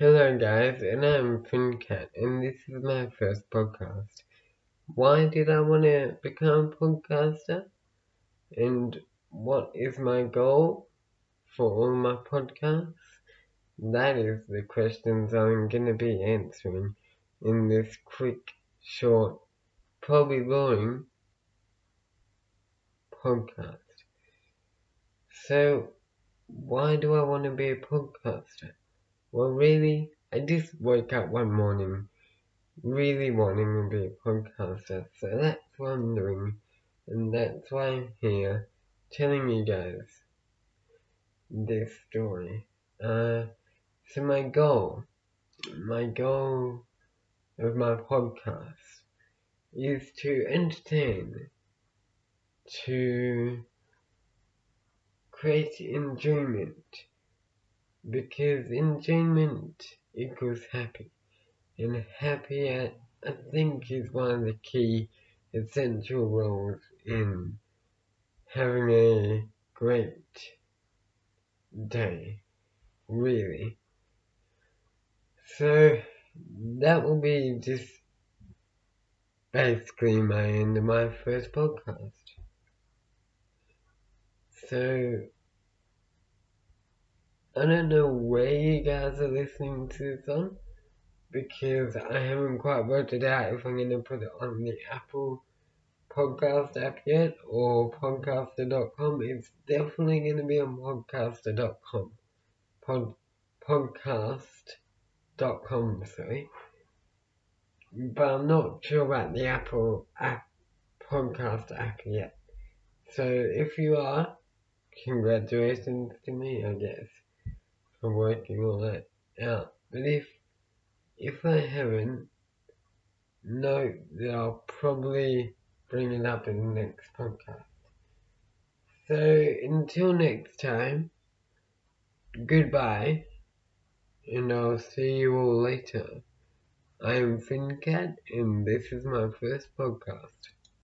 Hello guys, and I'm FynnCat, and this is my first podcast. Why did I want to become a podcaster? And what is my goal for all my podcasts? That is the questions I'm going to be answering in this quick, short, probably boring podcast. So, why do I want to be a podcaster? Well, really, I just woke up one morning really wanting to be a podcaster, so that's what I'm doing, and that's why I'm here telling you guys this story. Uh, so my goal, my goal of my podcast is to entertain, to create enjoyment, because enjoyment equals happy, and happy I, I think is one of the key essential roles in having a great day, really. So that will be just basically my end of my first podcast. So I don't know where you guys are listening to this on because I haven't quite worked it out if I'm going to put it on the Apple podcast app yet or podcaster.com. It's definitely going to be on podcaster.com. Pod, podcast.com, sorry. But I'm not sure about the Apple app, podcast app yet. So if you are, congratulations to me, I guess working all that out. But if if I haven't, note that I'll probably bring it up in the next podcast. So until next time, goodbye, and I'll see you all later. I am FynnCat, and this is my first podcast.